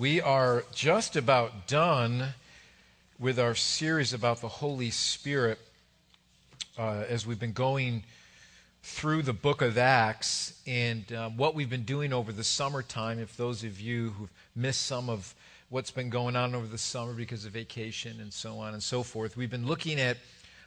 We are just about done with our series about the Holy Spirit uh, as we've been going through the book of Acts and uh, what we've been doing over the summertime. If those of you who've missed some of what's been going on over the summer because of vacation and so on and so forth, we've been looking at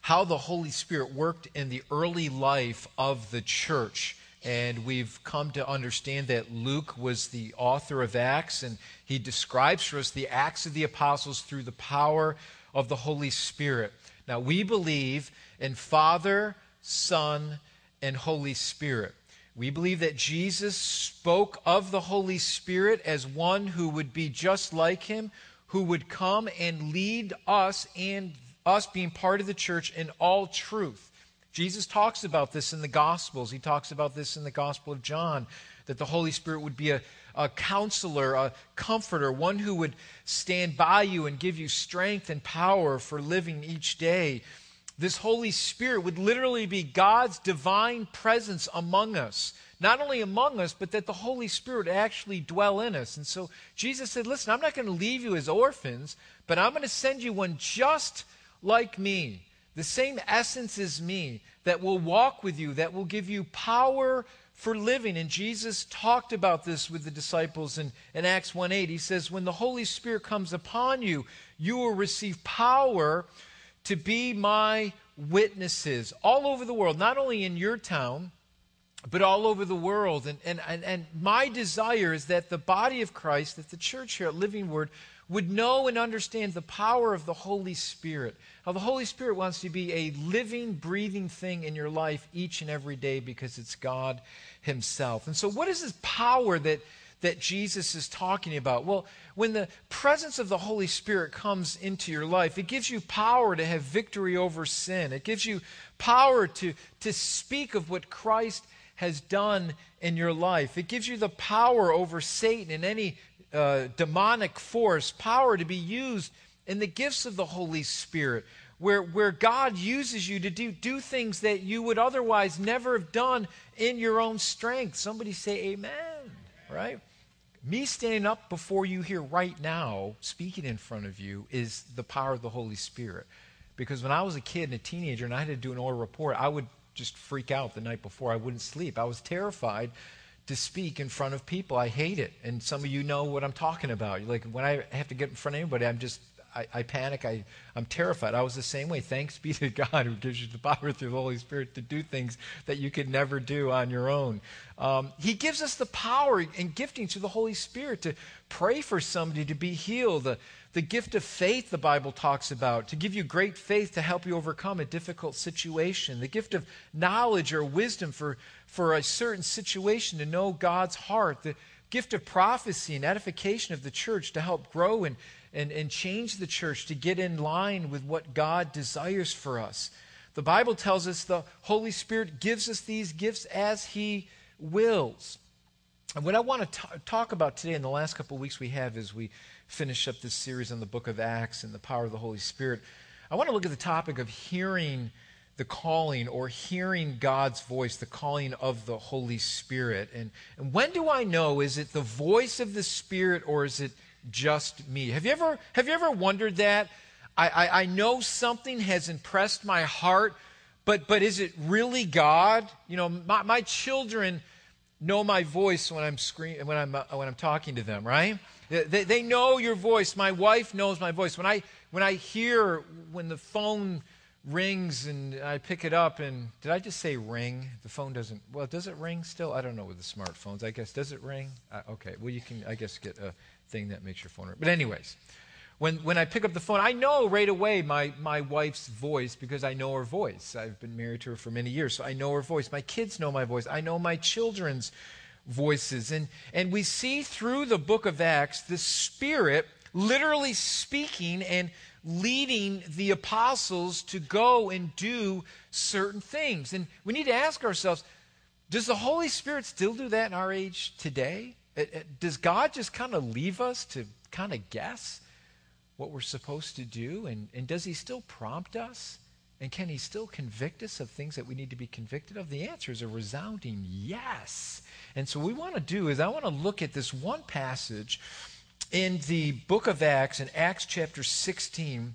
how the Holy Spirit worked in the early life of the church. And we've come to understand that Luke was the author of Acts, and he describes for us the Acts of the Apostles through the power of the Holy Spirit. Now, we believe in Father, Son, and Holy Spirit. We believe that Jesus spoke of the Holy Spirit as one who would be just like him, who would come and lead us and us being part of the church in all truth. Jesus talks about this in the Gospels. He talks about this in the Gospel of John, that the Holy Spirit would be a, a counselor, a comforter, one who would stand by you and give you strength and power for living each day. This Holy Spirit would literally be God's divine presence among us. Not only among us, but that the Holy Spirit actually dwell in us. And so Jesus said, Listen, I'm not going to leave you as orphans, but I'm going to send you one just like me the same essence as me, that will walk with you, that will give you power for living. And Jesus talked about this with the disciples in, in Acts 1 8. He says, When the Holy Spirit comes upon you, you will receive power to be my witnesses all over the world, not only in your town, but all over the world. And, and, and, and my desire is that the body of Christ, that the church here at Living Word, would know and understand the power of the Holy Spirit. How the Holy Spirit wants to be a living, breathing thing in your life each and every day because it's God Himself. And so, what is this power that, that Jesus is talking about? Well, when the presence of the Holy Spirit comes into your life, it gives you power to have victory over sin, it gives you power to, to speak of what Christ has done in your life. It gives you the power over Satan and any uh, demonic force, power to be used in the gifts of the Holy Spirit, where, where God uses you to do, do things that you would otherwise never have done in your own strength. Somebody say, Amen, right? Me standing up before you here right now, speaking in front of you, is the power of the Holy Spirit. Because when I was a kid and a teenager and I had to do an oral report, I would just freak out the night before. I wouldn't sleep. I was terrified to speak in front of people. I hate it. And some of you know what I'm talking about. Like when I have to get in front of anybody, I'm just, I, I, panic. I, I'm terrified. I was the same way. Thanks be to God who gives you the power through the Holy Spirit to do things that you could never do on your own. Um, he gives us the power and gifting through the Holy Spirit to pray for somebody to be healed. The, the gift of faith, the Bible talks about, to give you great faith to help you overcome a difficult situation. The gift of knowledge or wisdom for, for a certain situation to know God's heart. The gift of prophecy and edification of the church to help grow and, and, and change the church to get in line with what God desires for us. The Bible tells us the Holy Spirit gives us these gifts as He wills. And what I want to t- talk about today in the last couple of weeks we have is we finish up this series on the book of Acts and the power of the Holy Spirit, I want to look at the topic of hearing the calling or hearing God's voice, the calling of the Holy Spirit. And, and when do I know? Is it the voice of the Spirit or is it just me? Have you ever, have you ever wondered that? I, I, I know something has impressed my heart, but, but is it really God? You know, my, my children know my voice when I'm, scream, when, I'm, uh, when I'm talking to them, right? They, they know your voice. My wife knows my voice. When I, when I hear when the phone rings and I pick it up and did I just say ring? The phone doesn't. Well, does it ring still? I don't know with the smartphones. I guess does it ring? Uh, okay. Well, you can I guess get a thing that makes your phone ring. But anyways, when when I pick up the phone, I know right away my my wife's voice because I know her voice. I've been married to her for many years, so I know her voice. My kids know my voice. I know my children's voices. And, and we see through the book of Acts the Spirit literally speaking and leading the apostles to go and do certain things. And we need to ask ourselves does the Holy Spirit still do that in our age today? Uh, uh, does God just kind of leave us to kind of guess what we're supposed to do? And, and does He still prompt us? And can He still convict us of things that we need to be convicted of? The answer is a resounding yes. And so, what we want to do is, I want to look at this one passage in the book of Acts, in Acts chapter 16.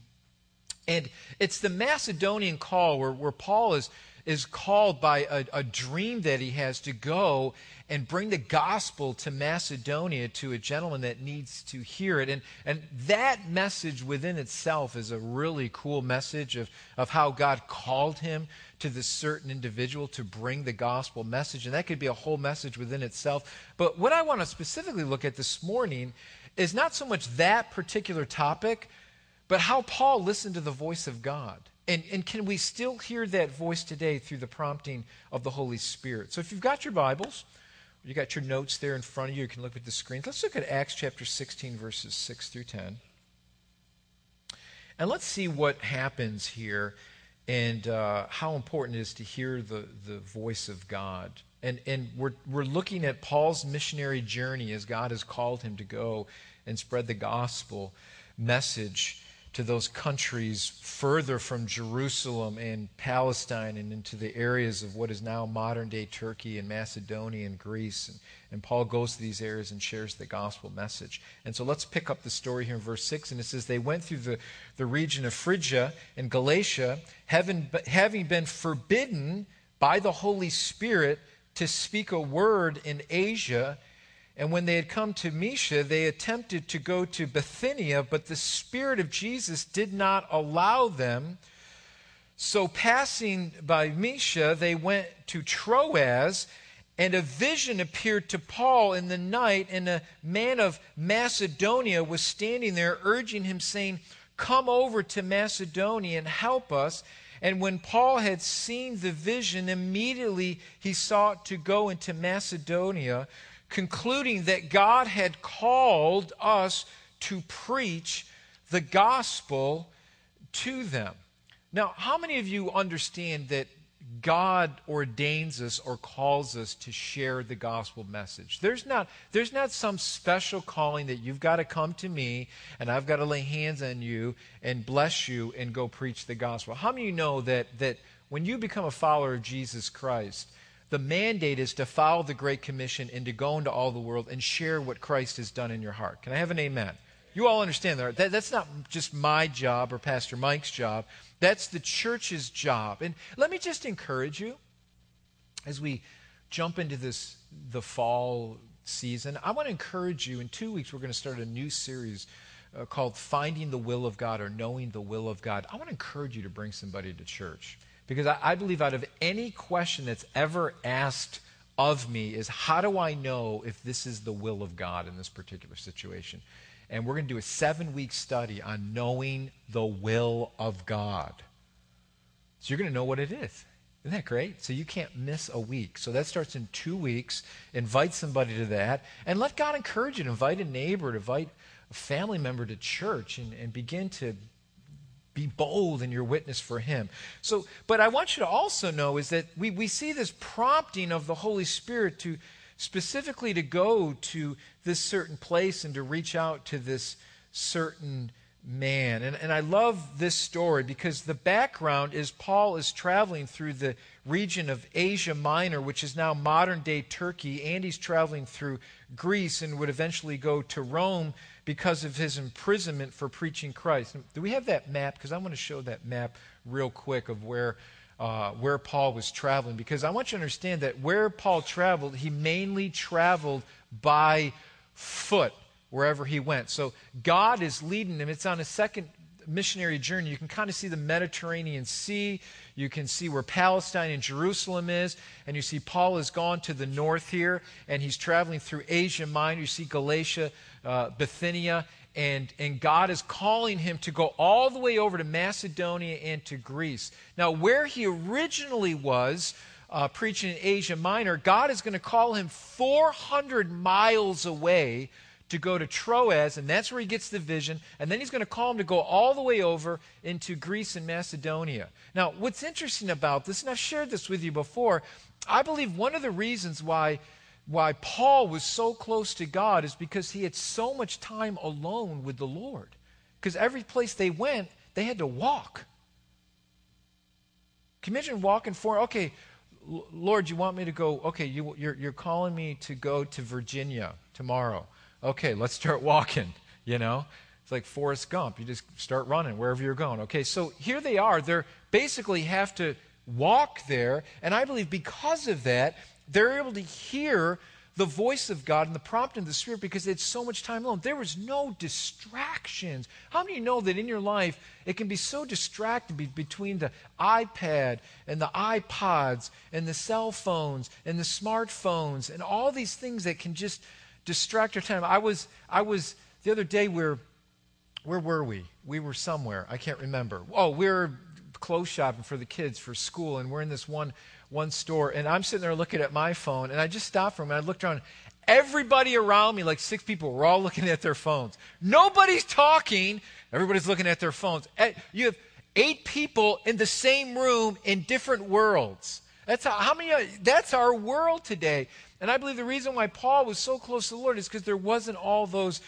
And it's the Macedonian call where, where Paul is, is called by a, a dream that he has to go and bring the gospel to Macedonia to a gentleman that needs to hear it. And, and that message within itself is a really cool message of, of how God called him to this certain individual to bring the gospel message. And that could be a whole message within itself. But what I want to specifically look at this morning is not so much that particular topic, but how Paul listened to the voice of God. And, and can we still hear that voice today through the prompting of the Holy Spirit? So if you've got your Bibles, you got your notes there in front of you, you can look at the screen. Let's look at Acts chapter 16, verses 6 through 10. And let's see what happens here and uh, how important it is to hear the, the voice of God. And, and we're, we're looking at Paul's missionary journey as God has called him to go and spread the gospel message to those countries further from Jerusalem and Palestine and into the areas of what is now modern day Turkey and Macedonia and Greece. And, and Paul goes to these areas and shares the gospel message. And so let's pick up the story here in verse 6. And it says, They went through the, the region of Phrygia and Galatia, having, having been forbidden by the Holy Spirit to speak a word in Asia and when they had come to Mysia, they attempted to go to Bithynia, but the Spirit of Jesus did not allow them. So, passing by Mysia, they went to Troas, and a vision appeared to Paul in the night, and a man of Macedonia was standing there, urging him, saying, Come over to Macedonia and help us. And when Paul had seen the vision, immediately he sought to go into Macedonia concluding that God had called us to preach the gospel to them. Now, how many of you understand that God ordains us or calls us to share the gospel message. There's not, there's not some special calling that you've got to come to me and I've got to lay hands on you and bless you and go preach the gospel. How many of you know that, that when you become a follower of Jesus Christ, the mandate is to follow the Great Commission and to go into all the world and share what Christ has done in your heart. Can I have an amen? You all understand that, that. That's not just my job or Pastor Mike's job. That's the church's job. And let me just encourage you as we jump into this the fall season. I want to encourage you. In two weeks, we're going to start a new series uh, called "Finding the Will of God" or "Knowing the Will of God." I want to encourage you to bring somebody to church. Because I, I believe out of any question that's ever asked of me is how do I know if this is the will of God in this particular situation? And we're going to do a seven week study on knowing the will of God. So you're going to know what it is. Isn't that great? So you can't miss a week. So that starts in two weeks. Invite somebody to that and let God encourage you. Invite a neighbor, invite a family member to church and, and begin to be bold in your witness for him. So, but I want you to also know is that we, we see this prompting of the Holy Spirit to specifically to go to this certain place and to reach out to this certain man. And, and I love this story because the background is Paul is traveling through the region of Asia Minor, which is now modern day Turkey, and he's traveling through Greece and would eventually go to Rome because of his imprisonment for preaching Christ. Do we have that map? Because I want to show that map real quick of where. Uh, where Paul was traveling, because I want you to understand that where Paul traveled, he mainly traveled by foot wherever he went. So God is leading him. It's on a second missionary journey. You can kind of see the Mediterranean Sea. You can see where Palestine and Jerusalem is. And you see Paul has gone to the north here, and he's traveling through Asia Minor. You see Galatia, uh, Bithynia. And, and God is calling him to go all the way over to Macedonia and to Greece. Now, where he originally was, uh, preaching in Asia Minor, God is going to call him 400 miles away to go to Troas, and that's where he gets the vision. And then he's going to call him to go all the way over into Greece and Macedonia. Now, what's interesting about this, and I've shared this with you before, I believe one of the reasons why, why Paul was so close to God is because he had so much time alone with the Lord. Because every place they went, they had to walk. Can you imagine walking for, okay, Lord, you want me to go? Okay, you, you're, you're calling me to go to Virginia tomorrow. Okay, let's start walking. you know? It's like Forrest Gump. You just start running wherever you're going. Okay, so here they are. They're basically have to walk there. And I believe because of that, they're able to hear the voice of God and the prompting of the Spirit because they had so much time alone. There was no distractions. How many know that in your life it can be so distracted be- between the iPad and the iPods and the cell phones and the smartphones and all these things that can just distract your time? I was, I was the other day where, where were we? We were somewhere. I can't remember. Oh, we we're clothes shopping for the kids for school, and we're in this one one store, and I'm sitting there looking at my phone, and I just stopped for a minute. I looked around. Everybody around me, like six people, were all looking at their phones. Nobody's talking. Everybody's looking at their phones. Eh, you have eight people in the same room in different worlds. That's how, how many. That's our world today. And I believe the reason why Paul was so close to the Lord is because there wasn't all those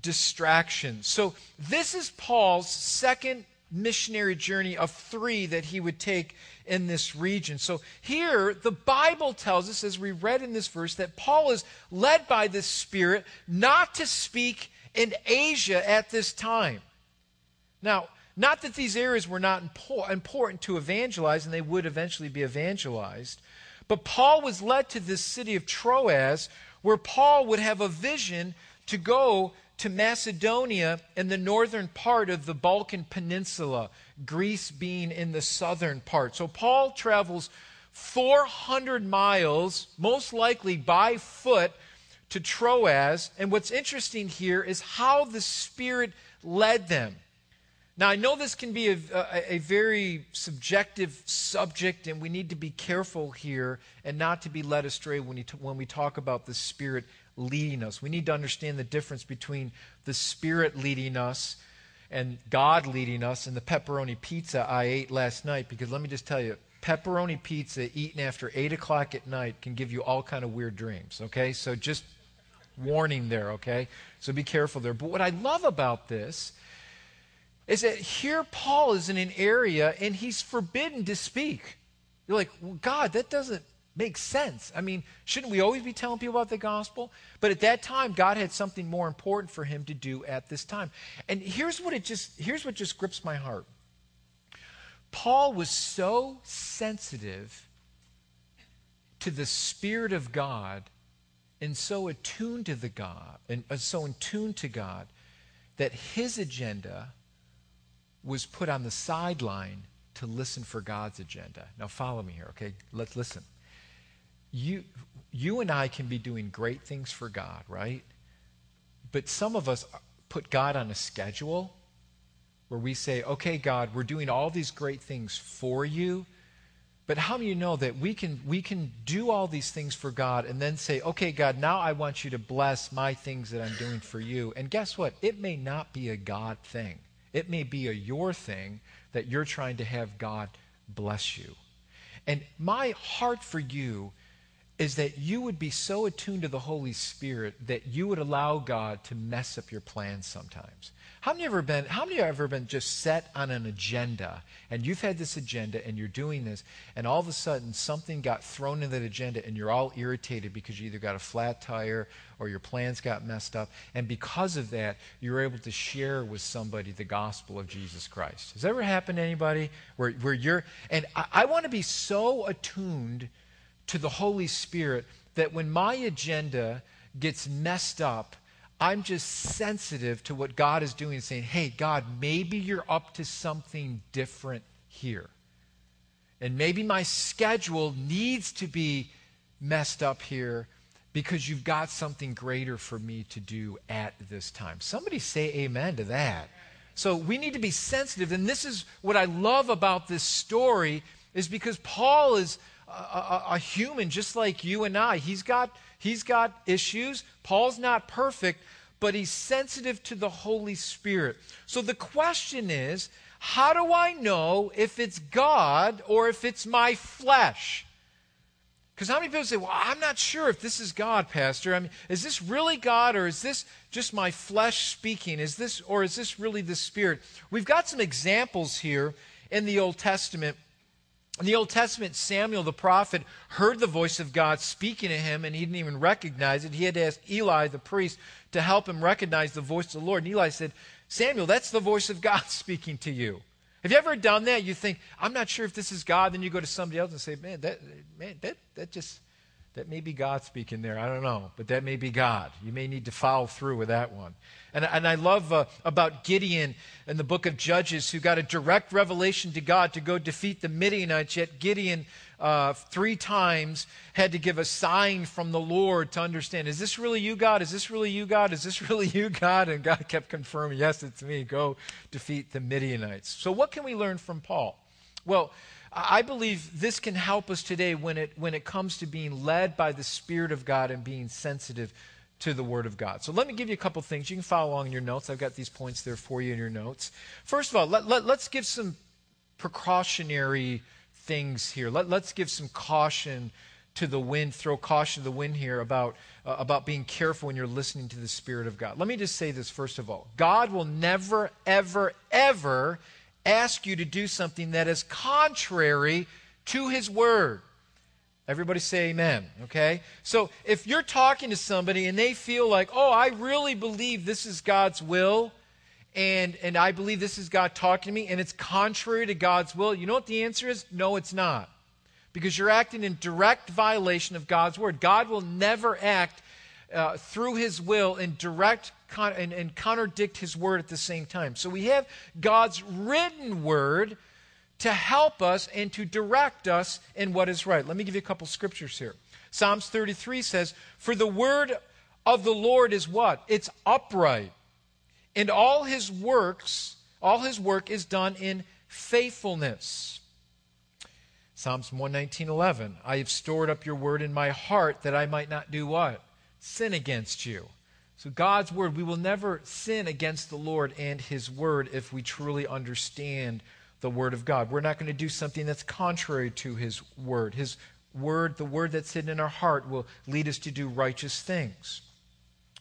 distractions. So this is Paul's second missionary journey of three that he would take in this region. So here, the Bible tells us, as we read in this verse, that Paul is led by the Spirit not to speak in Asia at this time. Now, not that these areas were not important to evangelize, and they would eventually be evangelized, but Paul was led to this city of Troas, where Paul would have a vision to go to Macedonia in the northern part of the Balkan Peninsula, Greece being in the southern part. So Paul travels 400 miles, most likely by foot, to Troas. And what's interesting here is how the Spirit led them. Now, I know this can be a, a, a, very subjective subject, and we need to be careful here and not to be led astray when, t- when we talk about the Spirit leading us. We need to understand the difference between the Spirit leading us and God leading us and the pepperoni pizza I ate last night. Because let me just tell you, pepperoni pizza eaten after 8 o'clock at night can give you all kind of weird dreams, okay? So just warning there, okay? So be careful there. But what I love about this is that here Paul is in an area and he's forbidden to speak. You're like, well, God, that doesn't make sense. I mean, shouldn't we always be telling people about the gospel? But at that time, God had something more important for him to do at this time. And here's what it just here's what just grips my heart. Paul was so sensitive to the Spirit of God and so attuned to the God and uh, so in tune to God that his agenda was put on the sideline to listen for God's agenda. Now follow me here, okay? Let's listen you, you and I can be doing great things for God, right? But some of us put God on a schedule where we say, okay, God, we're doing all these great things for you. But how do you know that we can, we can do all these things for God and then say, okay, God, now I want you to bless my things that I'm doing for you? And guess what? It may not be a God thing, it may be a your thing that you're trying to have God bless you. And my heart for you is that you would be so attuned to the Holy Spirit that you would allow God to mess up your plans sometimes. How many ever been how many have ever been just set on an agenda and you've had this agenda and you're doing this and all of a sudden something got thrown in that agenda and you're all irritated because you either got a flat tire or your plans got messed up and because of that you're able to share with somebody the gospel of Jesus Christ. Has that ever happened to anybody where, where you're and I, I want to be so attuned to the Holy Spirit that when my agenda gets messed up, I'm just sensitive to what God is doing, and saying, hey, God, maybe you're up to something different here. And maybe my schedule needs to be messed up here because you've got something greater for me to do at this time. Somebody say amen to that. So we need to be sensitive. And this is what I love about this story is because Paul is a, a, human just like you and I. He's got, he's got issues. Paul's not perfect, but he's sensitive to the Holy Spirit. So the question is how do I know if it's God or if it's my flesh? Because how many people say, Well, I'm not sure if this is God, Pastor. I mean, is this really God or is this just my flesh speaking? Is this or is this really the Spirit? We've got some examples here in the Old Testament In the Old Testament, Samuel the prophet heard the voice of God speaking to him, and he didn't even recognize it. He had to ask Eli, the priest, to help him recognize the voice of the Lord. And Eli said, Samuel, that's the voice of God speaking to you. Have you ever done that? You think, I'm not sure if this is God. Then you go to somebody else and say, man, that, man, that, that just, that may be God speaking there. I don't know. But that may be God. You may need to follow through with that one. And, and I love uh, about Gideon in the book of Judges, who got a direct revelation to God to go defeat the Midianites, yet Gideon uh, three times had to give a sign from the Lord to understand is this really you, God? Is this really you, God? Is this really you, God? And God kept confirming, yes, it's me. Go defeat the Midianites. So, what can we learn from Paul? Well, I believe this can help us today when it, when it comes to being led by the Spirit of God and being sensitive to the Word of God. So let me give you a couple things. You can follow along in your notes. I've got these points there for you in your notes. First of all, let, let, let's give some precautionary things here. Let, us give some caution to the wind, throw caution to the wind here about, uh, about being careful when you're listening to the Spirit of God. Let me just say this first of all God will never, ever, ever ask you to do something that is contrary to His Word. Everybody say amen, okay? So if you're talking to somebody and they feel like, oh, I really believe this is God's will, and, and I believe this is God talking to me, and it's contrary to God's will, you know what the answer is? No, it's not. Because you're acting in direct violation of God's word. God will never act uh, through his will in direct con- and, and contradict his word at the same time. So we have God's written word to help us and to direct us in what is right. Let me give you a couple scriptures here. Psalms 33 says, For the word of the Lord is what? It's upright and all his works, all his work is done in faithfulness. Psalms 119:11 I have stored up your word in my heart that I might not do what? Sin against you. So God's word, we will never sin against the Lord and his word if we truly understand the word of God. We're not going to do something that's contrary to his word. His word, the word that's hidden in our heart will lead us to do righteous things.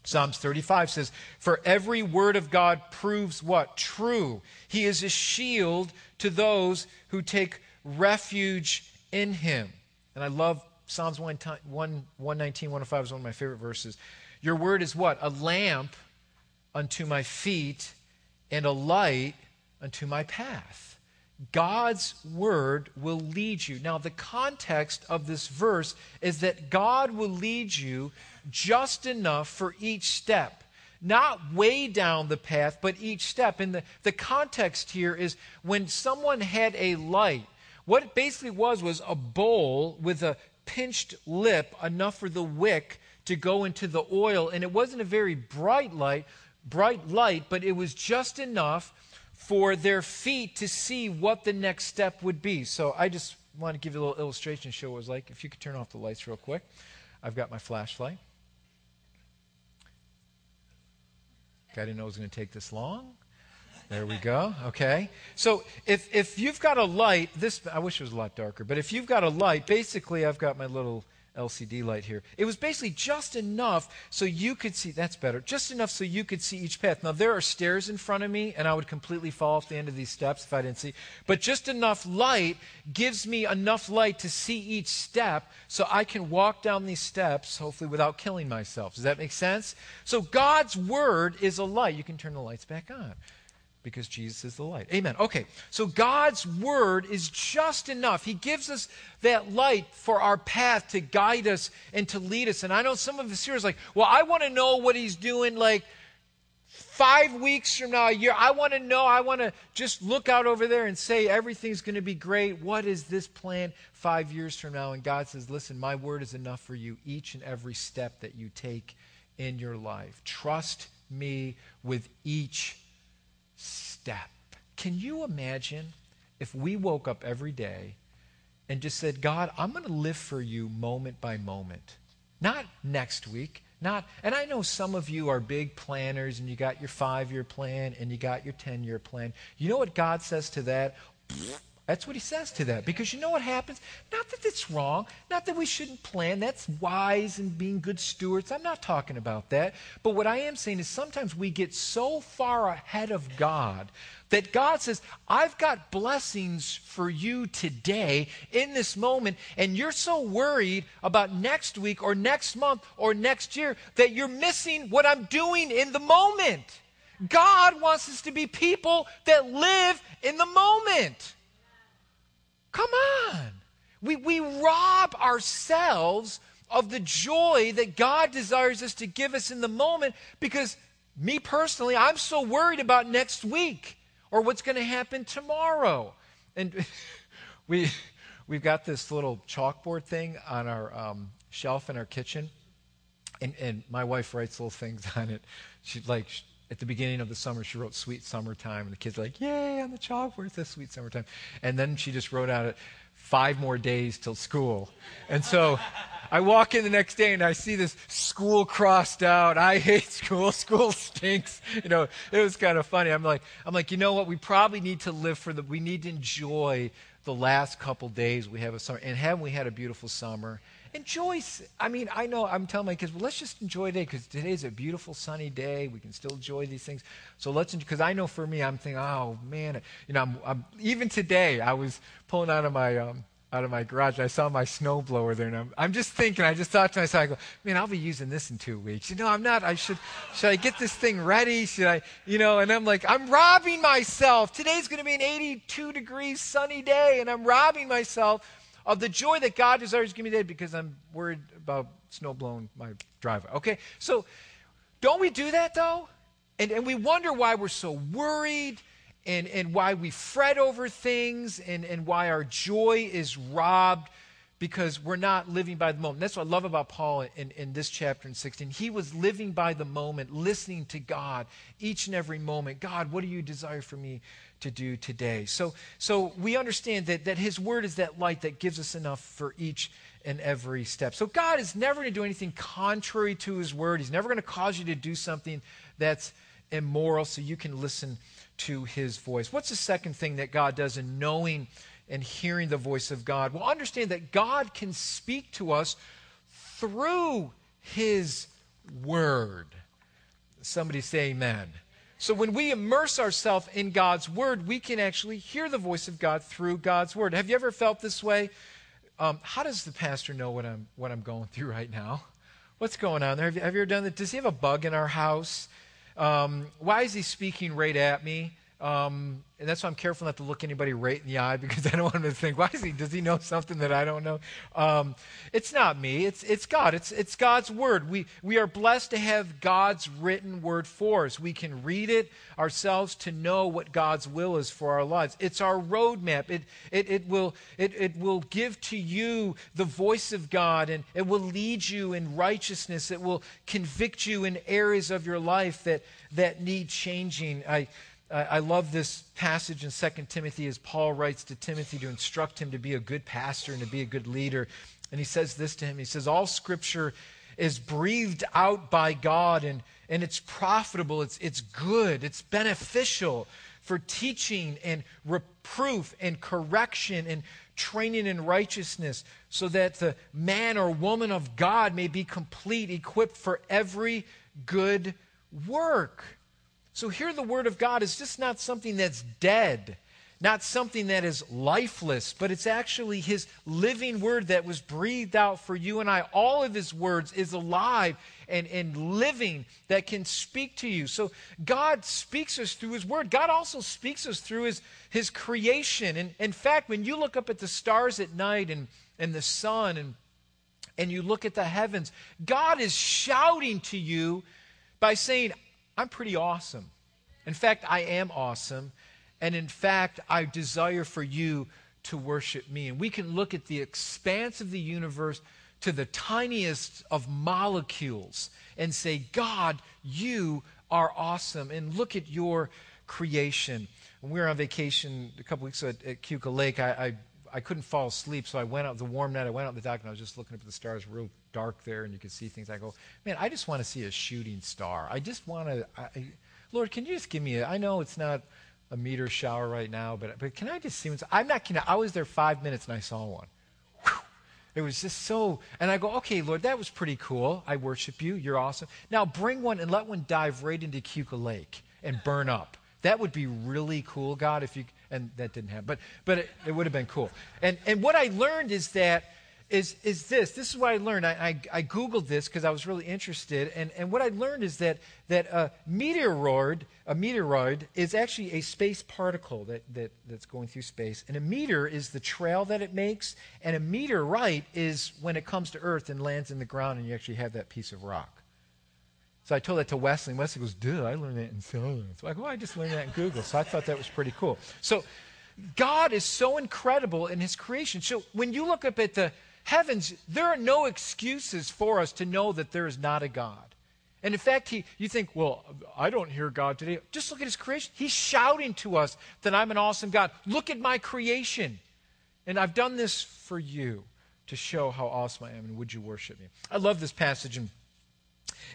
Psalms 35 says, For every word of God proves what? True. He is a shield to those who take refuge in him. And I love Psalms 119, 105 is one of my favorite verses. Your word is what? A lamp unto my feet and a light unto my path. God's word will lead you. Now, the context of this verse is that God will lead you just enough for each step. Not way down the path, but each step. And the, the context here is when someone had a light, what it basically was was a bowl with a pinched lip, enough for the wick to go into the oil. And it wasn't a very bright light, bright light, but it was just enough for their feet to see what the next step would be. So I just want to give you a little illustration to show what it was like. If you could turn off the lights real quick. I've got my flashlight. I didn't know it was going to take this long. There we go. Okay. So if, if you've got a light, this, I wish it was a lot darker, but if you've got a light, basically I've got my little LCD light here. It was basically just enough so you could see, that's better, just enough so you could see each path. Now, there are stairs in front of me, and I would completely fall off the end of these steps if I didn't see. But just enough light gives me enough light to see each step so I can walk down these steps, hopefully without killing myself. Does that make sense? So, God's Word is a light. You can turn the lights back on because Jesus is the light. Amen. Okay, so God's word is just enough. He gives us that light for our path to guide us and to lead us. And I know some of us here is like, well, I want to know what He's doing like five weeks from now, a year. I want to know. I want to just look out over there and say everything's going to be great. What is this plan five years from now? And God says, listen, my word is enough for you each and every step that you take in your life. Trust me with each step. Can you imagine if we woke up every day and just said, God, I'm going to live for you moment by moment? Not next week, not, and I know some of you are big planners and you got your five year plan and you got your 10 year plan. You know what God says to that? That's what he says to that. Because you know what happens? Not that it's wrong, not that we shouldn't plan. That's wise and being good stewards. I'm not talking about that. But what I am saying is sometimes we get so far ahead of God that God says, I've got blessings for you today in this moment, and you're so worried about next week or next month or next year that you're missing what I'm doing in the moment. God wants us to be people that live in the moment. Come on. We, we rob ourselves of the joy that God desires us to give us in the moment because, me personally, I'm so worried about next week or what's going to happen tomorrow. And we, we've got this little chalkboard thing on our um, shelf in our kitchen. And, and my wife writes little things on it. She like at the beginning of the summer, she wrote "Sweet Summertime," and the kids are like, "Yay!" on the chalkboard, says "Sweet Summertime." And then she just wrote out it five more days till school. And so I walk in the next day and I see this school crossed out. I hate school. School stinks. You know, it was kind of funny. I'm like, I'm like, you know what? We probably need to live for the. We need to enjoy the last couple days we have a summer. And haven't we had a beautiful summer? Enjoy. I mean, I know I'm telling my kids, well, let's just enjoy today because today's a beautiful sunny day. We can still enjoy these things. So let's, because I know for me, I'm thinking, oh man, you know, I'm, I'm, even today I was pulling out of my um, out of my garage. I saw my snowblower there, and I'm, I'm just thinking. I just thought to myself, I go, man, I'll be using this in two weeks. You know, I'm not. I should should I get this thing ready? Should I, you know? And I'm like, I'm robbing myself. Today's going to be an 82 degrees sunny day, and I'm robbing myself of the joy that God desires to give me today because I'm worried about snow blowing my driveway. Okay? So don't we do that though? And, and we wonder why we're so worried and, and why we fret over things and, and why our joy is robbed because we're not living by the moment. That's what I love about Paul in, in this chapter in 16. He was living by the moment, listening to God each and every moment. God, what do you desire for me to do today. So, so we understand that, that His Word is that light that gives us enough for each and every step. So God is never going to do anything contrary to His Word. He's never going to cause you to do something that's immoral so you can listen to His voice. What's the second thing that God does in knowing and hearing the voice of God? Well, understand that God can speak to us through His Word. Somebody say amen. So when we immerse ourselves in God's Word, we can actually hear the voice of God through God's Word. Have you ever felt this way? Um, how does the pastor know what I'm, what I'm going through right now? What's going on there? Have you, have you ever done that? Does he have a bug in our house? Um, why is he speaking right at me? Um, and that's why I'm careful not to look anybody right in the eye because I don't want them to think, why is he, does he know something that I don't know? Um, it's not me, it's, it's God. It's, it's God's word. We, we are blessed to have God's written word for us. We can read it ourselves to know what God's will is for our lives. It's our roadmap. It, it, it, will, it, it will give to you the voice of God and it will lead you in righteousness. It will convict you in areas of your life that, that need changing. I, I love this passage in 2 Timothy as Paul writes to Timothy to instruct him to be a good pastor and to be a good leader. And he says this to him He says, All scripture is breathed out by God and, and it's profitable, it's, it's good, it's beneficial for teaching and reproof and correction and training in righteousness, so that the man or woman of God may be complete, equipped for every good work. So here the Word of God is just not something that's dead, not something that is lifeless, but it's actually His living Word that was breathed out for you and I. All of His words is alive and, and living that can speak to you. So God speaks us through His Word. God also speaks us through His, his creation. And in fact, when you look up at the stars at night and, and the sun and, and you look at the heavens, God is shouting to you by saying, I'm pretty awesome. In fact, I am awesome. And in fact, I desire for you to worship me. And we can look at the expanse of the universe to the tiniest of molecules and say, God, you are awesome. And look at your creation. When we were on vacation a couple weeks ago at, at Keuka Lake, I, I I couldn't fall asleep, so I went out the warm night. I went out the dock and I was just looking up at the stars, real dark there, and you could see things. I go, man, I just want to see a shooting star. I just want to. I, Lord, can you just give me a? I know it's not a meteor shower right now, but, but can I just see one? I'm not kidding. I was there five minutes and I saw one. Whew. It was just so, and I go, okay, Lord, that was pretty cool. I worship you. You're awesome. Now bring one and let one dive right into Keuka Lake and burn up. That would be really cool, God, if you, and that didn't happen, but, but it, it would have been cool. And, and what I learned is that is, is this. This is what I learned. I, I, I Googled this because I was really interested. And, and what I learned is that, that a meteoroid, a meteoroid is actually a space particle that, that, that's going through space. And a meteor is the trail that it makes. And a meteorite is when it comes to Earth and lands in the ground and you actually have that piece of rock. So I told that to Wesley, and Wesley goes, dude, I learned that in science. So I go, well, I just learned that in Google. So I thought that was pretty cool. So God is so incredible in his creation. So when you look up at the heavens, there are no excuses for us to know that there is not a God. And in fact, he, you think, well, I don't hear God today. Just look at his creation. He's shouting to us that I'm an awesome God. Look at my creation. And I've done this for you to show how awesome I am, and would you worship me? I love this passage in,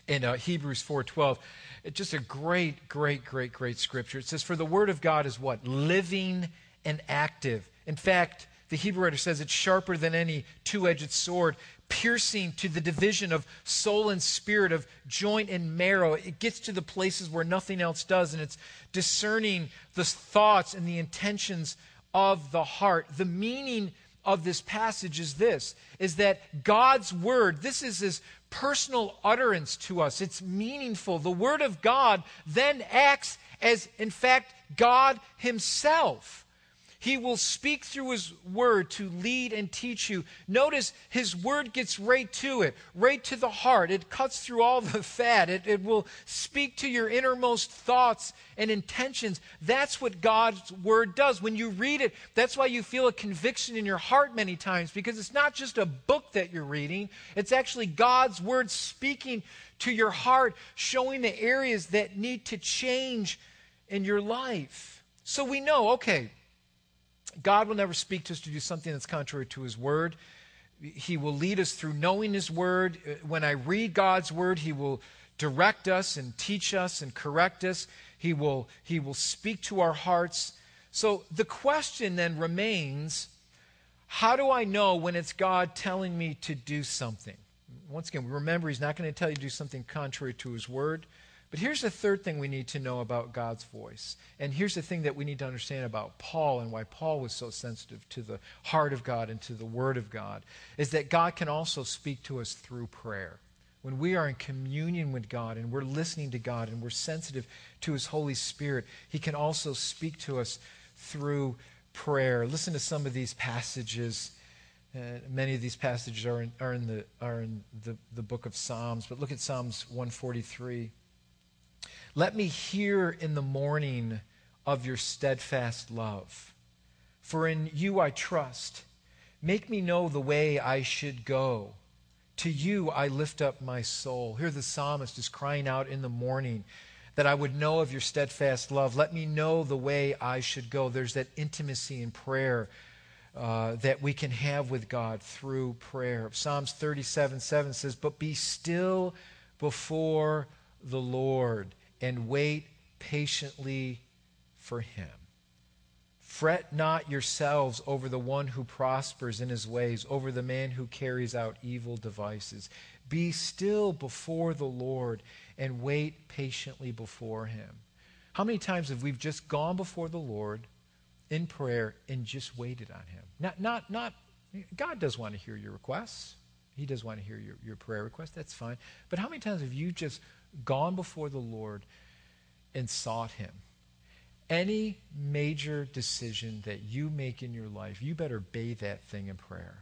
in uh, Hebrews 4.12. It's just a great, great, great, great scripture. It says, for the word of God is what? Living and active. In fact, the Hebrew writer says it's sharper than any two edged sword, piercing to the division of soul and spirit, of joint and marrow. It gets to the places where nothing else does, and it's discerning the thoughts and the intentions of the heart. The meaning of this passage is this is that God's word, this is his personal utterance to us. It's meaningful. The word of God then acts as, in fact, God himself. He will speak through His Word to lead and teach you. Notice His Word gets right to it, right to the heart. It cuts through all the fat. It, it will speak to your innermost thoughts and intentions. That's what God's Word does. When you read it, that's why you feel a conviction in your heart many times, because it's not just a book that you're reading, it's actually God's Word speaking to your heart, showing the areas that need to change in your life. So we know, okay, God will never speak to us to do something that's contrary to His Word. He will lead us through knowing His Word. Uh, when I read God's Word, He will direct us and teach us and correct us. He will, he will speak to our hearts. So the question then remains how do I know when it's God telling me to do something? Once again, remember, He's not going to tell you to do something contrary to His Word. But here's the third thing we need to know about God's voice. And here's the thing that we need to understand about Paul and why Paul was so sensitive to the heart of God and to the Word of God is that God can also speak to us through prayer. When we are in communion with God and we're listening to God and we're sensitive to His Holy Spirit, He can also speak to us through prayer. Listen to some of these passages. Uh, many of these passages are in, are in, the, are in the, the book of Psalms, but look at Psalms 143. Let me hear in the morning of your steadfast love. For in you I trust. Make me know the way I should go. To you I lift up my soul. Here the psalmist is crying out in the morning that I would know of your steadfast love. Let me know the way I should go. There's that intimacy in prayer uh, that we can have with God through prayer. Psalms 37 7 says, But be still before the Lord and wait patiently for him. Fret not yourselves over the one who prospers in his ways, over the man who carries out evil devices. Be still before the Lord and wait patiently before him. How many times have we just gone before the Lord in prayer and just waited on him? Not, not, not, God does want to hear your requests. He does want to hear your, your prayer request. That's fine. But how many times have you just gone before the Lord and sought Him. Any major decision that you make in your life, you better bathe that thing in prayer.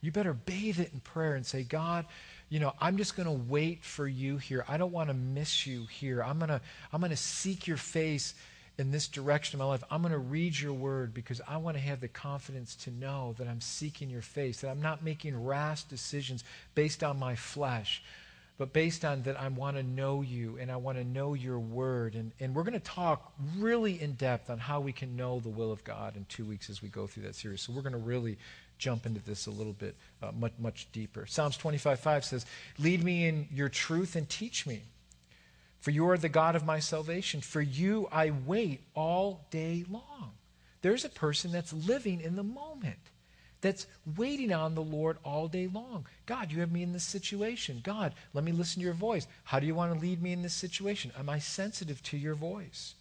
You better bathe it in prayer and say, God, you know, I'm just going to wait for you here. I don't want to miss you here. I'm going to I'm going to seek your face in this direction of my life. I'm going to read your word because I want to have the confidence to know that I'm seeking your face, that I'm not making rash decisions based on my flesh, but based on that, I want to know you and I want to know your word. And, and we're going to talk really in depth on how we can know the will of God in two weeks as we go through that series. So we're going to really jump into this a little bit uh, much, much deeper. Psalms 25 5 says, Lead me in your truth and teach me. For you are the God of my salvation. For you I wait all day long. There's a person that's living in the moment, that's waiting on the Lord all day long. God, you have me in this situation. God, let me listen to your voice. How do you want to lead me in this situation? Am I sensitive to your voice?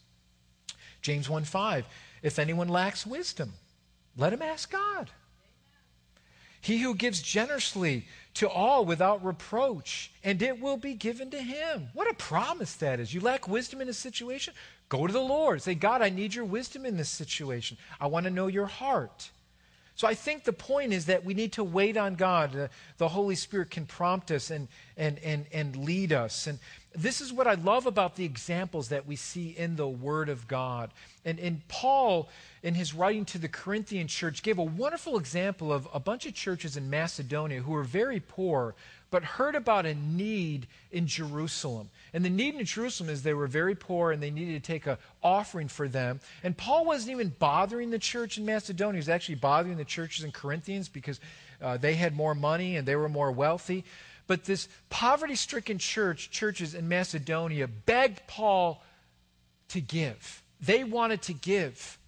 James 1 5. If anyone lacks wisdom, let him ask God. He who gives generously to all without reproach, and it will be given to him. What a promise that is. You lack wisdom in a situation? Go to the Lord. Say, God, I need your wisdom in this situation. I want to know your heart. So I think the point is that we need to wait on God. Uh, the Holy Spirit can prompt us and, and, and, and lead us. And this is what I love about the examples that we see in the Word of God. And, and Paul, in his writing to the Corinthian church, gave a wonderful example of a bunch of churches in Macedonia who were very poor, but heard about a need in Jerusalem. And the need in Jerusalem is they were very poor and they needed to take an offering for them. And Paul wasn't even bothering the church in Macedonia. He was actually bothering the churches in Corinthians because uh, they had more money and they were more wealthy. But this poverty stricken church, churches in Macedonia, begged Paul to give. They wanted to give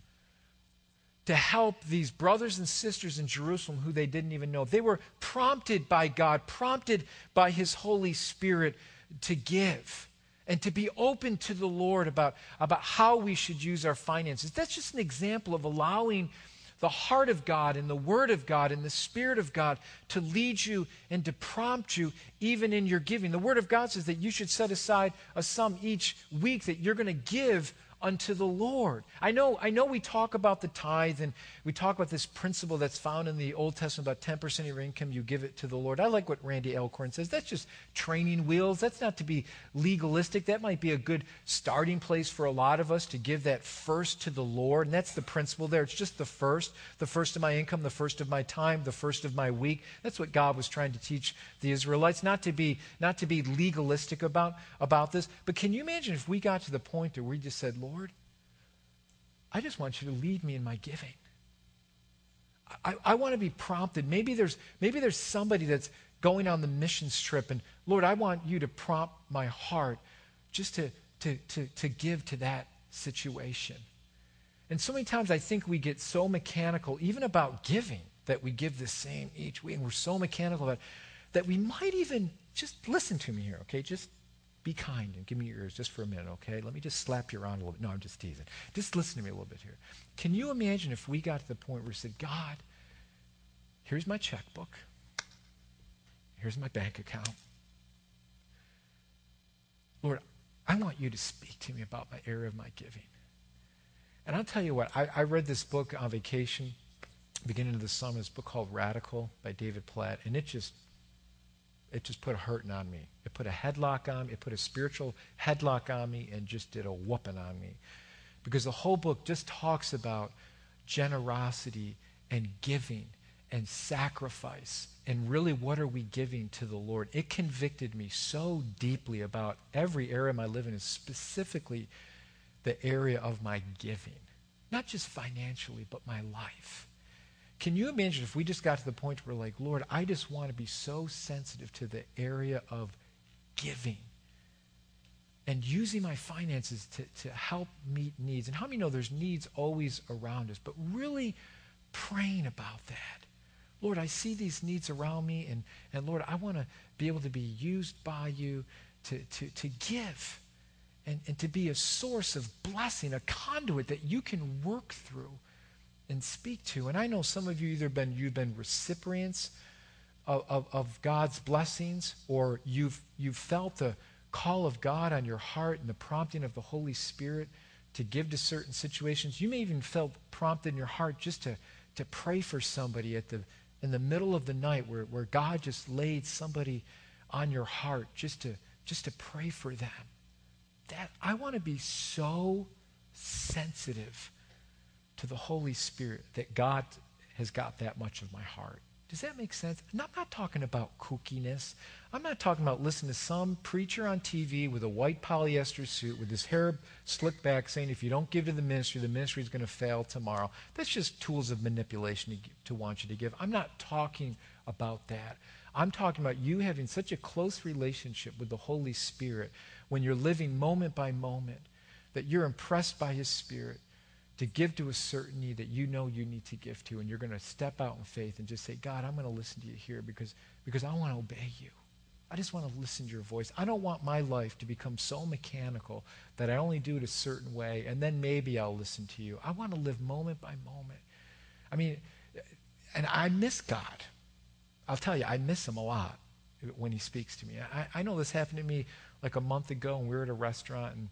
to help these brothers and sisters in Jerusalem who they didn't even know. They were prompted by God, prompted by His Holy Spirit to give and to be open to the Lord about, about how we should use our finances. That's just an example of allowing the heart of God and the Word of God and the Spirit of God to lead you and to prompt you even in your giving. The Word of God says that you should set aside a sum each week that you're going to give unto the Lord. I know, I know we talk about the tithe and we talk about this principle that's found in the Old Testament about 10% of your income, you give it to the Lord. I like what Randy Alcorn says. That's just training wheels. That's not to be legalistic. That might be a good starting place for a lot of us to give that first to the Lord. And that's the principle there. It's just the first, the first of my income, the first of my time, the first of my week. That's what God was trying to teach the Israelites, not to be, not to be legalistic about, about this. But can you imagine if we got to the point where we just said, Lord, I just want you to lead me in my giving. I, I want to be prompted. Maybe there's, maybe there's somebody that's going on the missions trip, and Lord, I want you to prompt my heart just to, to, to, to give to that situation. And so many times I think we get so mechanical, even about giving, that we give the same each week, and we're so mechanical about it, that we might even just listen to me here, okay? Just be kind and give me your ears just for a minute, okay? Let me just slap you around a little bit. No, I'm just teasing. Just listen to me a little bit here. Can you imagine if we got to the point where we said, God, here's my checkbook, here's my bank account. Lord, I want you to speak to me about my area of my giving. And I'll tell you what, I, I read this book on vacation, beginning of the summer, this book called Radical by David Platt, and it just it just put a hurting on me. It put a headlock on me. It put a spiritual headlock on me and just did a whooping on me. Because the whole book just talks about generosity and giving and sacrifice. And really, what are we giving to the Lord? It convicted me so deeply about every area of my living, and specifically the area of my giving. Not just financially, but my life. Can you imagine if we just got to the point where, like, Lord, I just want to be so sensitive to the area of giving and using my finances to, to help meet needs. And how many know there's needs always around us, but really praying about that? Lord, I see these needs around me, and, and Lord, I want to be able to be used by you to, to, to give and, and to be a source of blessing, a conduit that you can work through and speak to. And I know some of you either been you've been recipients of, of, of, God's blessings, or you've you've felt the call of God on your heart and the prompting of the Holy Spirit to give to certain situations. You may even felt prompted in your heart just to, to pray for somebody at the in the middle of the night where, where God just laid somebody on your heart just to just to pray for them. That I want to be so sensitive to the Holy Spirit that God has got that much of my heart. Does that make sense? I'm not, not talking about kookiness. I'm not talking about listening to some preacher on TV with a white polyester suit with his hair slicked back saying, if you don't give to the ministry, the ministry is going to fail tomorrow. That's just tools of manipulation to, to want you to give. I'm not talking about that. I'm talking about you having such a close relationship with the Holy Spirit when you're living moment by moment, that you're impressed by His Spirit to give to a certain need that you know you need to give to, and you're going to step out in faith and just say, God, I'm going to listen to you here because, because I want to obey you. I just want to listen to your voice. I don't want my life to become so mechanical that I only do it a certain way, and then maybe I'll listen to you. I want to live moment by moment. I mean, and I miss God. I'll tell you, I miss him a lot when he speaks to me. I, I know this happened to me like a month ago, and we were at a restaurant, and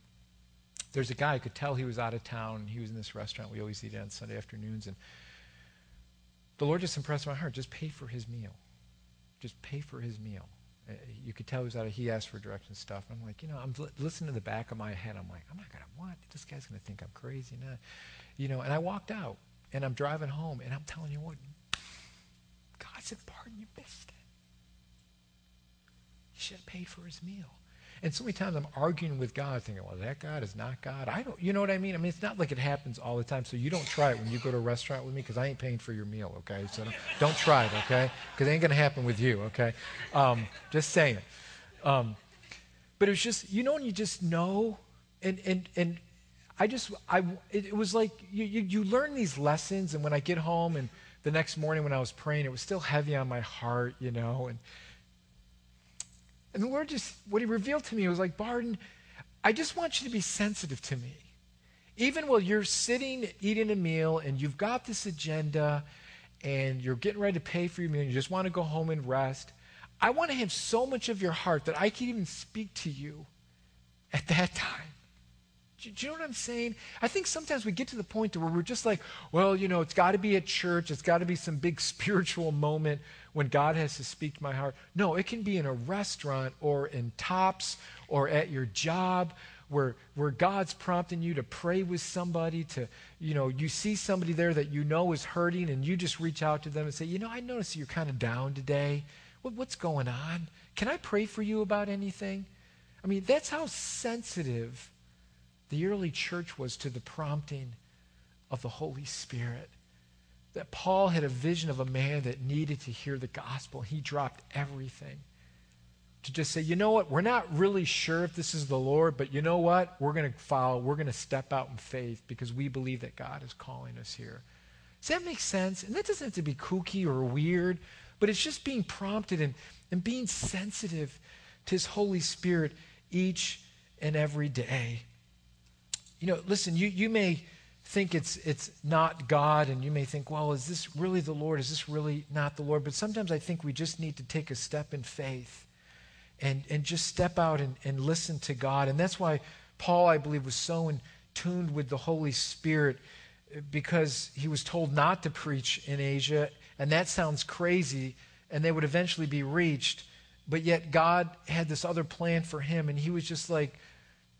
there's a guy I could tell he was out of town. He was in this restaurant. We always eat on Sunday afternoons. And the Lord just impressed my heart. Just pay for his meal. Just pay for his meal. Uh, you could tell he was out of, he asked for direction and stuff. I'm like, you know, I'm listening to the back of my head. I'm like, I'm not going to, what? This guy's going to think I'm crazy. Nah. You know, and I walked out and I'm driving home and I'm telling you what, God said, Barden, you missed it. You should have paid for his meal. And so many times I'm arguing with God, thinking, well, that God is not God. I don't, you know what I mean? I mean, it's not like it happens all the time. So you don't try it when you go to a restaurant with me because I ain't paying for your meal, okay? So don't, don't try it, okay? Because it ain't going to happen with you, okay? Um, just saying. Um, but it was just, you know, when you just know, and, and, and I just, I, it, it was like you, you, you learn these lessons, and when I get home and the next morning when I was praying, it was still heavy on my heart, you know, and, and the Lord just, what He revealed to me was like, Barden, I just want you to be sensitive to me. Even while you're sitting eating a meal and you've got this agenda and you're getting ready to pay for your meal and you just want to go home and rest, I want to have so much of your heart that I can even speak to you at that time. Do, you know what I'm saying? I think sometimes we get to the point where we're just like, well, you know, it's got to be at church. It's got to be some big spiritual moment when God has to speak to my heart. No, it can be in a restaurant or in tops or at your job where, where God's prompting you to pray with somebody, to, you know, you see somebody there that you know is hurting and you just reach out to them and say, you know, I notice you're kind of down today. What, what's going on? Can I pray for you about anything? I mean, that's how sensitive the early church was to the prompting of the Holy Spirit. That Paul had a vision of a man that needed to hear the gospel. He dropped everything to just say, you know what, we're not really sure if this is the Lord, but you know what? We're going to follow, we're going to step out in faith because we believe that God is calling us here. Does that make sense? And that doesn't have to be kooky or weird, but it's just being prompted and, and being sensitive to His Holy Spirit each and every day. You know, listen, you, you may think it's, it's not God, and you may think, well, is this really the Lord? Is this really not the Lord? But sometimes I think we just need to take a step in faith and, and just step out and, and listen to God. And that's why Paul, I believe, was so in tuned with the Holy Spirit because he was told not to preach in Asia, and that sounds crazy, and they would eventually be reached. But yet God had this other plan for him, and he was just like,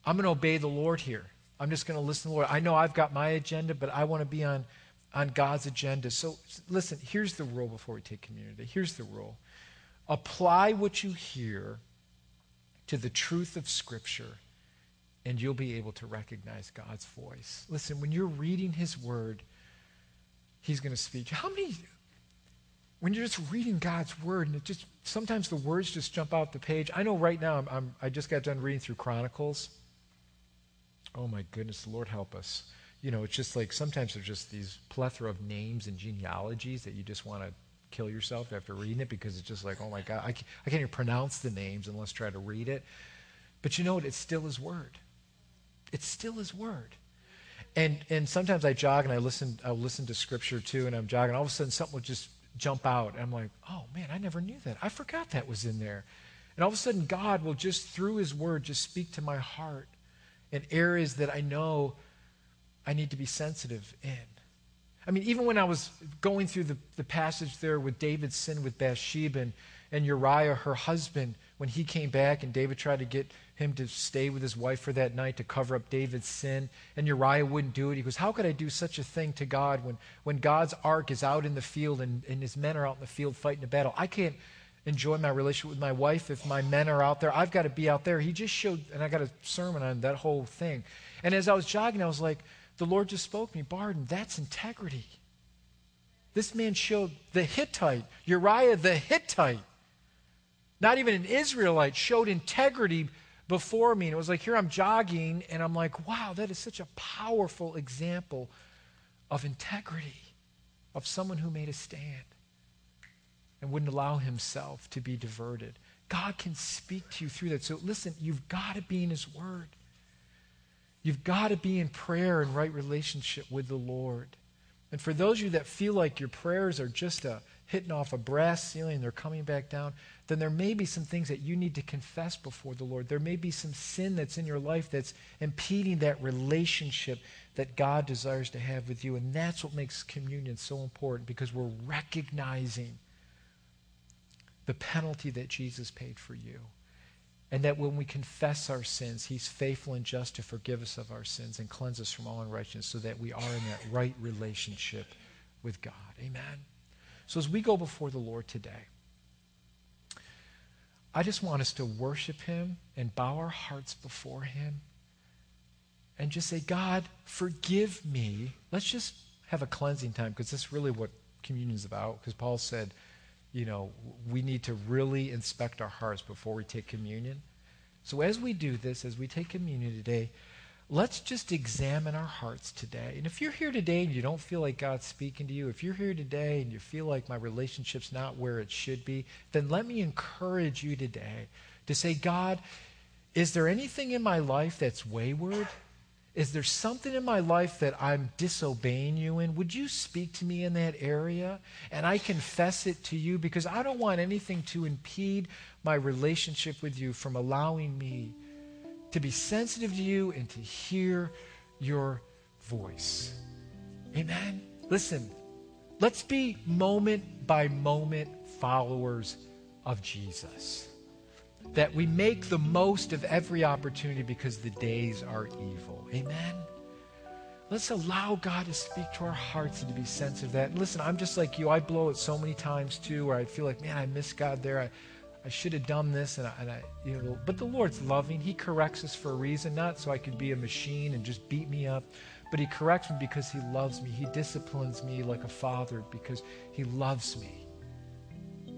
I'm going to obey the Lord here. I'm just going to listen to the Lord. I know I've got my agenda, but I want to be on, on God's agenda. So listen, here's the rule before we take communion. Here's the rule apply what you hear to the truth of Scripture, and you'll be able to recognize God's voice. Listen, when you're reading His Word, He's going to speak. How many, when you're just reading God's Word, and it just, sometimes the words just jump out the page. I know right now, I'm, I'm I just got done reading through Chronicles. Oh my goodness, Lord help us. You know, it's just like sometimes there's just these plethora of names and genealogies that you just want to kill yourself after reading it because it's just like, oh my God, I can't, I can't even pronounce the names unless try to read it. But you know what? It's still His Word. It's still His Word. And, and sometimes I jog and I listen, I'll listen to Scripture too, and I'm jogging. All of a sudden, something will just jump out. And I'm like, oh man, I never knew that. I forgot that was in there. And all of a sudden, God will just, through His Word, just speak to my heart in areas that I know I need to be sensitive in. I mean, even when I was going through the, the passage there with David's sin with Bathsheba and, and Uriah, her husband, when he came back and David tried to get him to stay with his wife for that night to cover up David's sin, and Uriah wouldn't do it. He goes, How could I do such a thing to God when, when God's ark is out in the field and, and his men are out in the field fighting a battle? I can't enjoy my relationship with my wife if my men are out there. I've got to be out there. He just showed, and I got a sermon on that whole thing. And as I was jogging, I was like, the Lord just spoke to me, Barden, that's integrity. This man showed the Hittite, Uriah the Hittite, not even an Israelite, showed integrity before me. And it was like, here I'm jogging, and I'm like, wow, that is such a powerful example of integrity, of someone who made a stand and wouldn't allow himself to be diverted. God can speak to you through that. So listen, you've got to be in His Word. You've got to be in prayer and right relationship with the Lord. And for those of you that feel like your prayers are just a hitting off a brass ceiling, they're coming back down, then there may be some things that you need to confess before the Lord. There may be some sin that's in your life that's impeding that relationship that God desires to have with you. And that's what makes communion so important because we're recognizing the penalty that Jesus paid for you. And that when we confess our sins, He's faithful and just to forgive us of our sins and cleanse us from all unrighteousness so that we are in that right relationship with God. Amen. So as we go before the Lord today, I just want us to worship Him and bow our hearts before Him and just say, God, forgive me. Let's just have a cleansing time because that's really what communion is about. Because Paul said, you know, we need to really inspect our hearts before we take communion. So as we do this, as we take communion today, let's just examine our hearts today. And if you're here today and you don't feel like God's speaking to you, if you're here today and you feel like my relationship's not where it should be, then let me encourage you today to say, God, is there anything in my life that's wayward? Is there something in my life that I'm disobeying you in? Would you speak to me in that area? And I confess it to you because I don't want anything to impede my relationship with you from allowing me to be sensitive to you and to hear your voice. Amen. Listen, let's be moment by moment followers of Jesus that we make the most of every opportunity because the days are evil. Amen? Let's allow God to speak to our hearts and to be sensitive to that. And listen, I'm just like you. I blow it so many times too, where I feel like, man, I miss God there. I, I should have done this, and I, and I, you know. But the Lord's loving. He corrects us for a reason, not so I could be a machine and just beat me up, but He corrects me because He loves me. He disciplines me like a father because He loves me.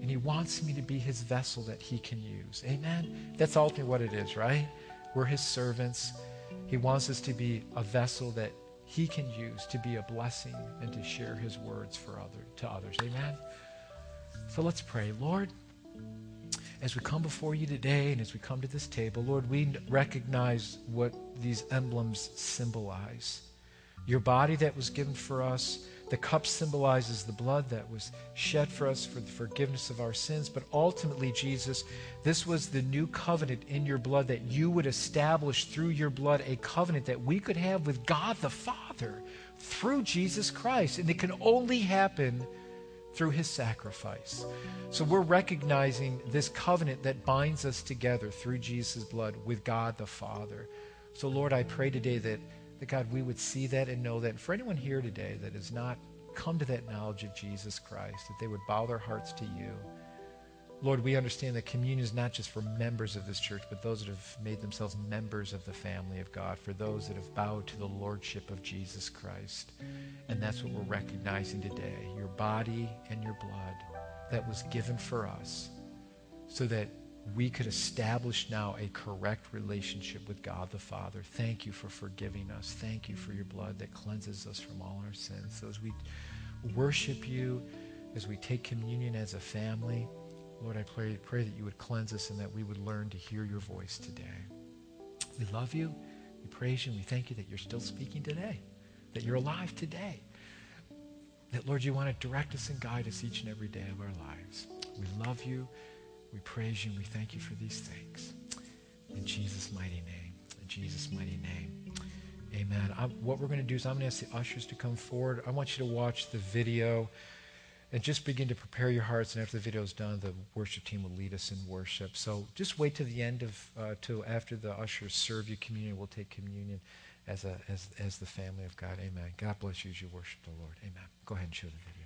And he wants me to be his vessel that he can use. Amen? That's ultimately what it is, right? We're his servants. He wants us to be a vessel that he can use to be a blessing and to share his words for other, to others. Amen? So let's pray. Lord, as we come before you today and as we come to this table, Lord, we recognize what these emblems symbolize. Your body that was given for us, the cup symbolizes the blood that was shed for us for the forgiveness of our sins. But ultimately, Jesus, this was the new covenant in your blood that you would establish through your blood a covenant that we could have with God the Father through Jesus Christ. And it can only happen through his sacrifice. So we're recognizing this covenant that binds us together through Jesus' blood with God the Father. So, Lord, I pray today that that God, we would see that and know that. And For anyone here today that has not come to that knowledge of Jesus Christ, that they would bow their hearts to you. Lord, we understand that communion is not just for members of this church, but those that have made themselves members of the family of God, for those that have bowed to the lordship of Jesus Christ. And that's what we're recognizing today your body and your blood that was given for us so that we could establish now a correct relationship with God the Father. Thank you for forgiving us. Thank you for your blood that cleanses us from all our sins. So as we worship you, as we take communion as a family, Lord, I pray, pray that you would cleanse us and that we would learn to hear your voice today. We love you. We praise you. And we thank you that you're still speaking today, that you're alive today. That, Lord, you want to direct us and guide us each and every day of our lives. We love you. We praise you and we thank you for these things. In Jesus' mighty name. In Jesus' mighty name. Amen. I, what we're going to do is I'm going to ask the ushers to come forward. I want you to watch the video and just begin to prepare your hearts. And after the video is done, the worship team will lead us in worship. So just wait to the end of, uh, till after the ushers serve you communion. We'll take communion as, a, as, as the family of God. Amen. God bless you as you worship the Lord. Amen. Go ahead and show the video.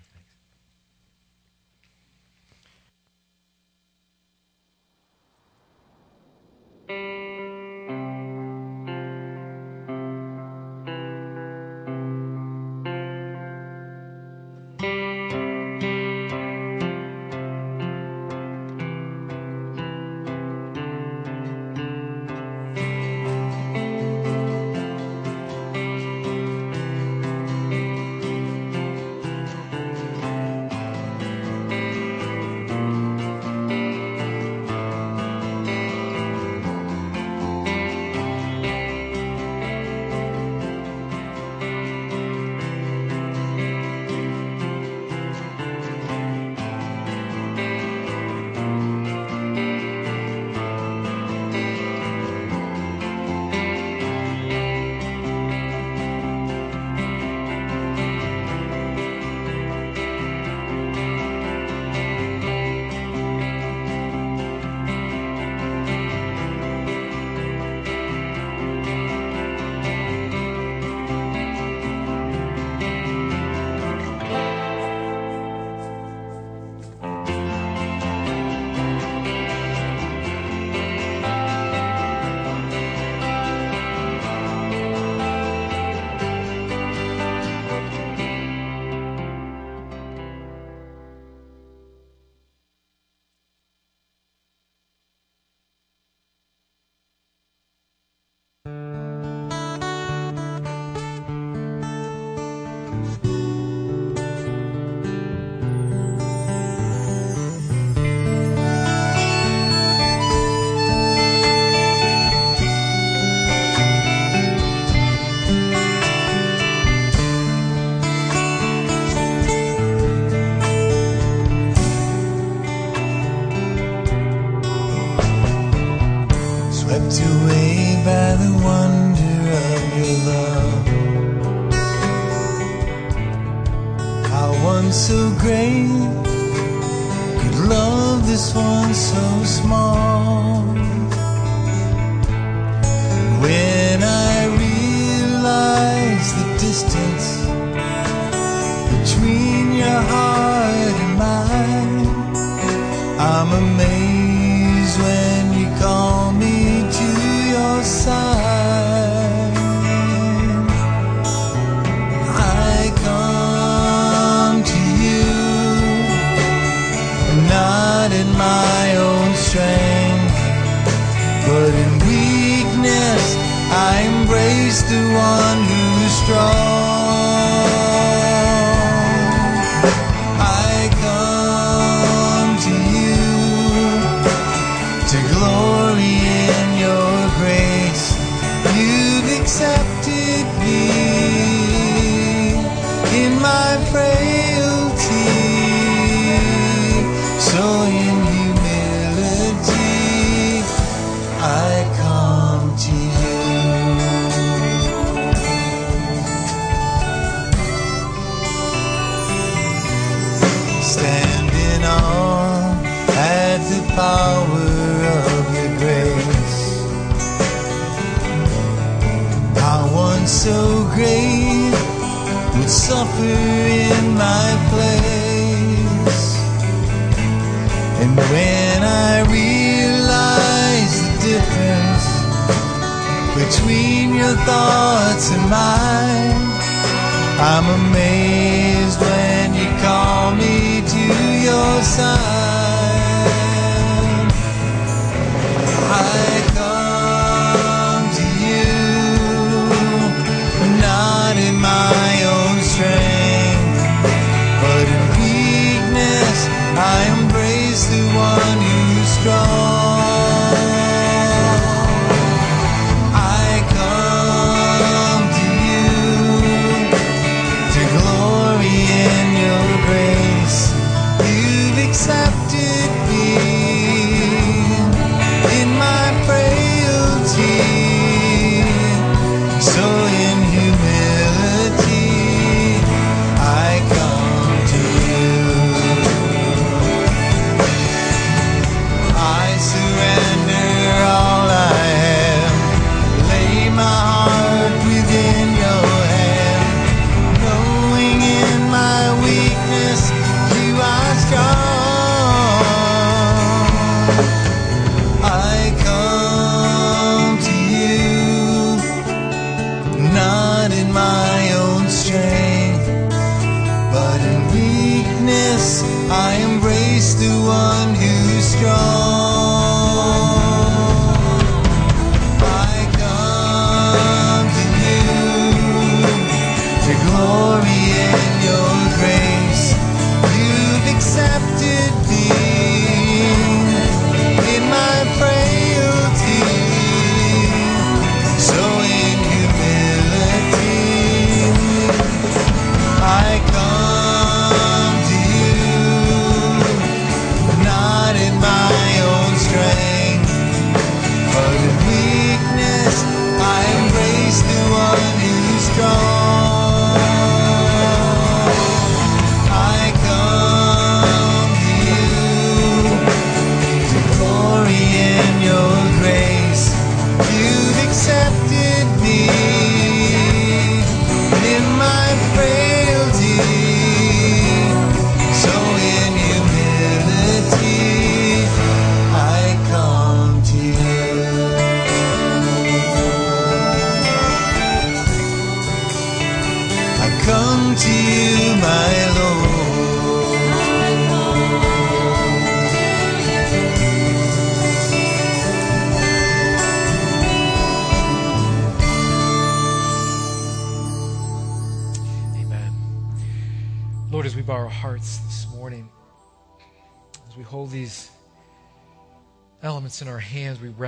strong.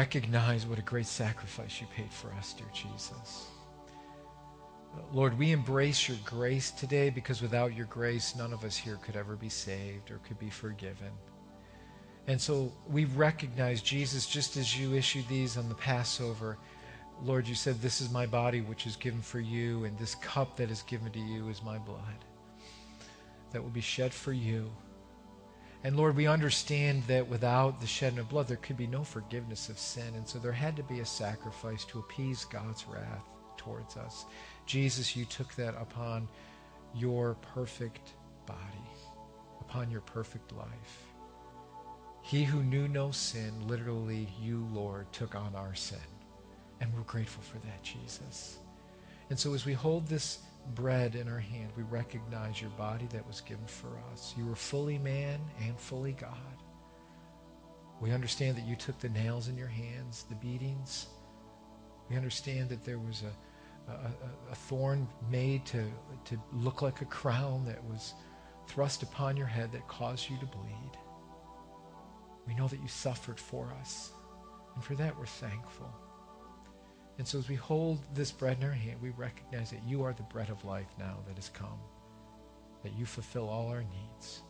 recognize what a great sacrifice you paid for us, dear Jesus. Lord, we embrace your grace today because without your grace, none of us here could ever be saved or could be forgiven. And so we recognize, Jesus, just as you issued these on the Passover, Lord, you said, This is my body which is given for you, and this cup that is given to you is my blood that will be shed for you. And Lord, we understand that without the shedding of blood, there could be no forgiveness of sin. And so there had to be a sacrifice to appease God's wrath towards us. Jesus, you took that upon your perfect body, upon your perfect life. He who knew no sin, literally, you, Lord, took on our sin. And we're grateful for that, Jesus. And so as we hold this bread in our hand, we recognize your body that was given for us. You were fully man and fully God. We understand that you took the nails in your hands, the beatings. We understand that there was a, a, a, thorn made to, to look like a crown that was thrust upon your head that caused you to bleed. We know that you suffered for us. And for that, we're thankful. And so as we hold this bread in our hand, we recognize that you are the bread of life now that has come, that you fulfill all our needs,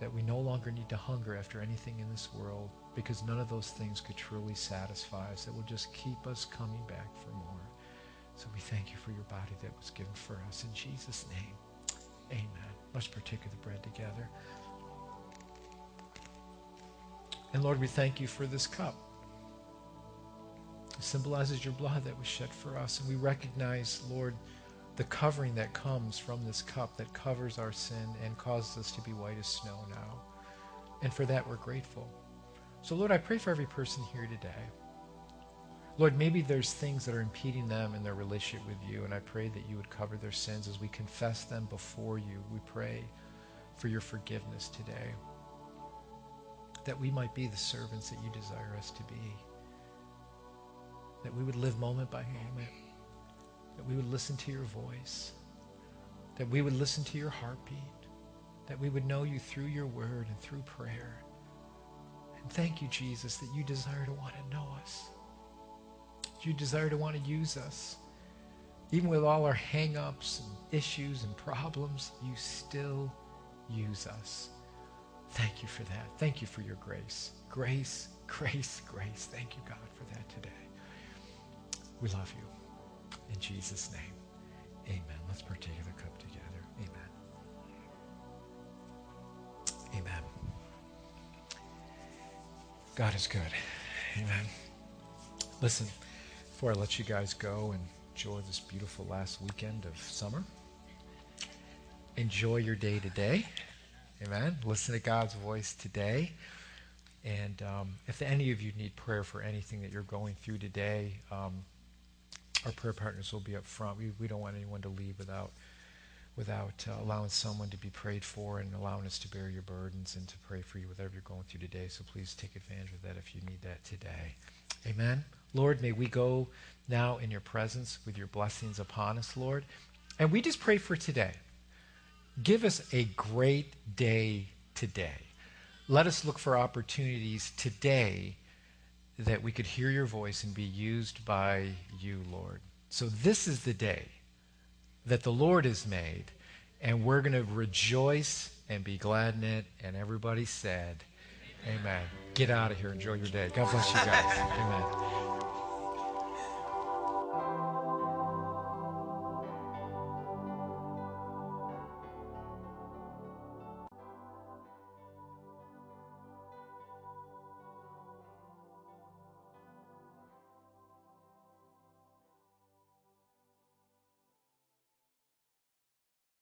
that we no longer need to hunger after anything in this world because none of those things could truly satisfy us, that will just keep us coming back for more. So we thank you for your body that was given for us. In Jesus' name, amen. Let's partake of the bread together. And Lord, we thank you for this cup. It symbolizes your blood that was shed for us. And we recognize, Lord, the covering that comes from this cup that covers our sin and causes us to be white as snow now. And for that, we're grateful. So, Lord, I pray for every person here today. Lord, maybe there's things that are impeding them in their relationship with you, and I pray that you would cover their sins as we confess them before you. We pray for your forgiveness today, that we might be the servants that you desire us to be that we would live moment by moment, that we would listen to your voice, that we would listen to your heartbeat, that we would know you through your word and through prayer. And thank you, Jesus, that you desire to want to know us. You desire to want to use us. Even with all our hang-ups and issues and problems, you still use us. Thank you for that. Thank you for your grace. Grace, grace, grace. Thank you, God, for that today. We love you. In Jesus' name, amen. Let's partake of the cup together. Amen. Amen. God is good. Amen. Listen, before I let you guys go and enjoy this beautiful last weekend of summer, enjoy your day today. Amen. Listen to God's voice today. And um, if any of you need prayer for anything that you're going through today, um, our prayer partners will be up front. We, we don't want anyone to leave without without uh, allowing someone to be prayed for and allowing us to bear your burdens and to pray for you whatever you're going through today. So please take advantage of that if you need that today. Amen. Lord, may we go now in your presence with your blessings upon us, Lord. And we just pray for today. Give us a great day today. Let us look for opportunities today that we could hear your voice and be used by you, Lord. So this is the day that the Lord has made, and we're going to rejoice and be glad in it. And everybody said, Amen. Get out of here. Enjoy your day. God bless you guys. Amen.